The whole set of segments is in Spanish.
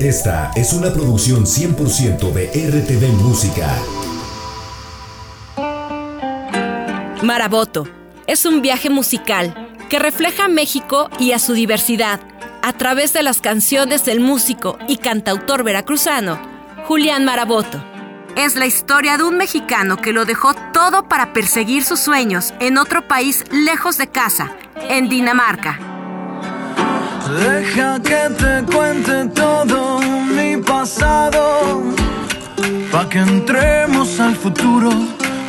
Esta es una producción 100% de RTV Música. Maraboto es un viaje musical que refleja a México y a su diversidad a través de las canciones del músico y cantautor veracruzano Julián Maraboto. Es la historia de un mexicano que lo dejó todo para perseguir sus sueños en otro país lejos de casa, en Dinamarca. Deja que te cuente todo mi pasado, pa' que entremos al futuro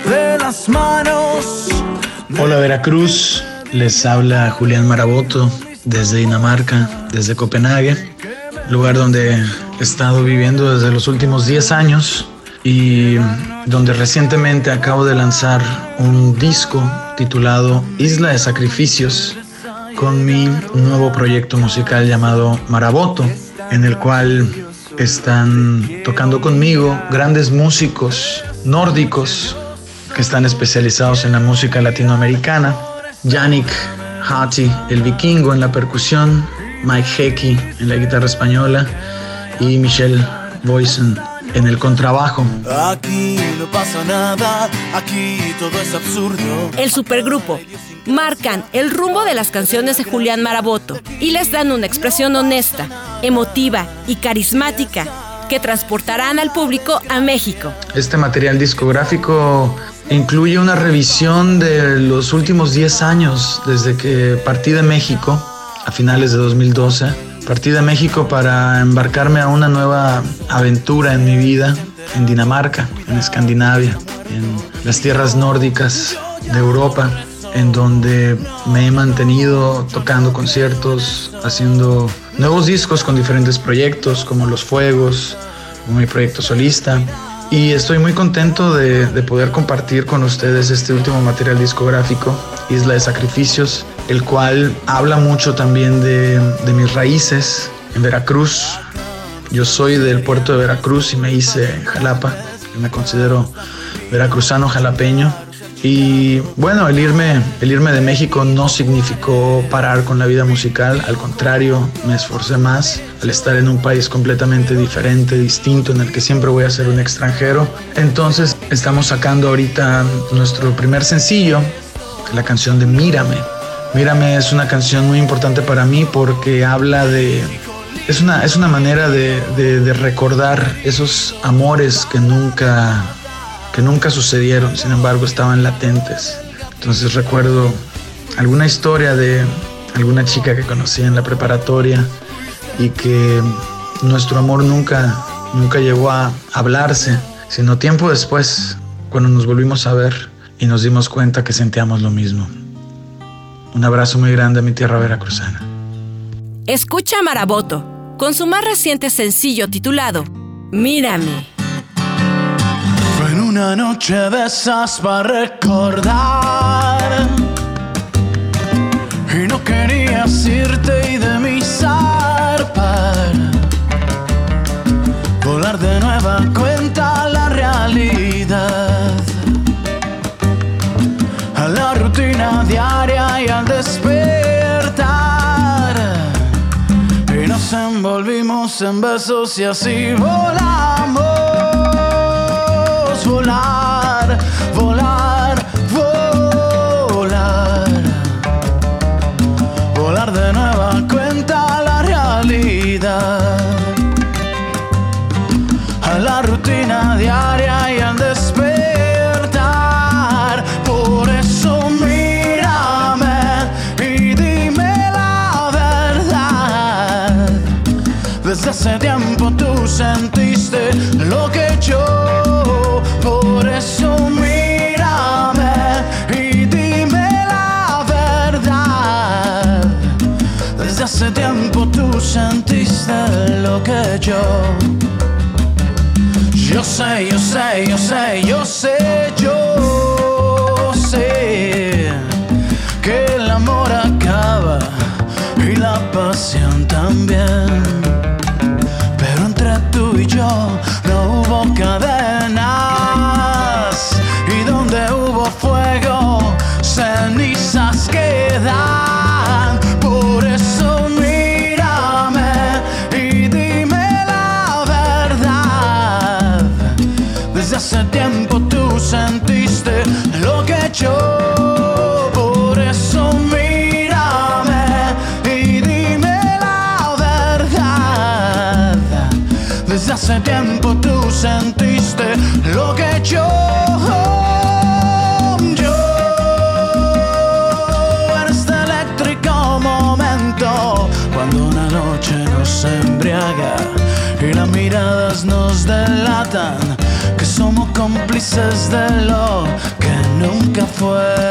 de las manos. Hola Veracruz, les habla Julián Maraboto desde Dinamarca, desde Copenhague, lugar donde he estado viviendo desde los últimos 10 años y donde recientemente acabo de lanzar un disco titulado Isla de Sacrificios con mi nuevo proyecto musical llamado Maraboto, en el cual están tocando conmigo grandes músicos nórdicos que están especializados en la música latinoamericana. Yannick Hati, el vikingo en la percusión, Mike Hecky en la guitarra española y Michelle Boysen en el contrabajo. Aquí no pasa nada, aquí todo es absurdo. El supergrupo marcan el rumbo de las canciones de Julián Maraboto y les dan una expresión honesta, emotiva y carismática que transportarán al público a México. Este material discográfico incluye una revisión de los últimos 10 años desde que partí de México a finales de 2012 Partí de México para embarcarme a una nueva aventura en mi vida en Dinamarca, en Escandinavia, en las tierras nórdicas de Europa, en donde me he mantenido tocando conciertos, haciendo nuevos discos con diferentes proyectos como Los Fuegos, como mi proyecto solista. Y estoy muy contento de, de poder compartir con ustedes este último material discográfico, Isla de Sacrificios, el cual habla mucho también de, mis raíces en Veracruz. Yo soy del puerto de Veracruz y me hice Jalapa. me considero veracruzano jalapeño. Y bueno, el irme, el irme de México no significó parar con la vida musical, al contrario, me esforcé más al estar en un país completamente diferente, distinto, en el que siempre voy a ser un extranjero. Entonces estamos sacando ahorita nuestro primer sencillo, la canción de Mírame, Mírame es una canción muy importante para mí porque habla de... Es una, es una manera de, recordar esos amores que nunca, que nunca sucedieron, sin embargo estaban latentes. Entonces recuerdo alguna historia de alguna chica que conocí en la preparatoria y que nuestro amor nunca, nunca llegó a hablarse, sino tiempo después, cuando nos volvimos a ver y nos dimos cuenta que sentíamos lo mismo. Un abrazo muy grande a mi tierra veracruzana. Escucha Maraboto con su más reciente sencillo titulado Mírame. Una noche de esas para recordar. Y no querías irte y de mi zarpar. Volar de nueva cuenta la realidad. A la rutina diaria al despertar y nos envolvimos en besos y así volamos, volar, volar, volar, volar de nueva cuenta la realidad, a la rutina diaria y al despertar. Hace tiempo tú sentiste lo que yo. Yo sé, yo sé, yo sé, yo sé, Desde hace tiempo tú sentiste lo que yo. Por eso mírame y dime la verdad. Desde hace tiempo tú sentiste lo que yo. Yo en este eléctrico momento, cuando una noche nos embriaga y las miradas nos delatan cómplices de lo que nunca fue.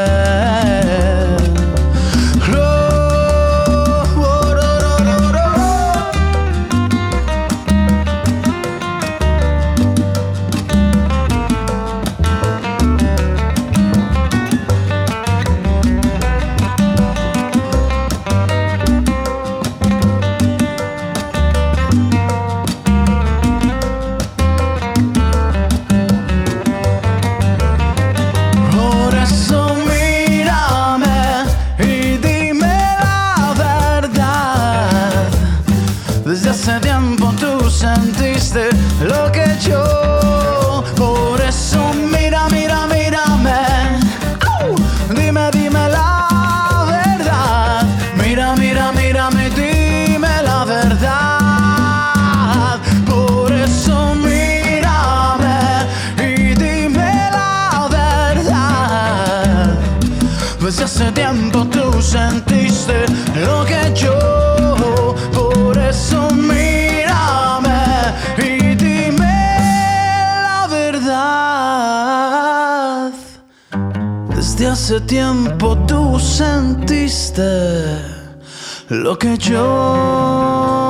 Pues hace tiempo tú sentiste lo que yo. Por eso mírame y dime la verdad. Desde hace tiempo tú sentiste lo que yo.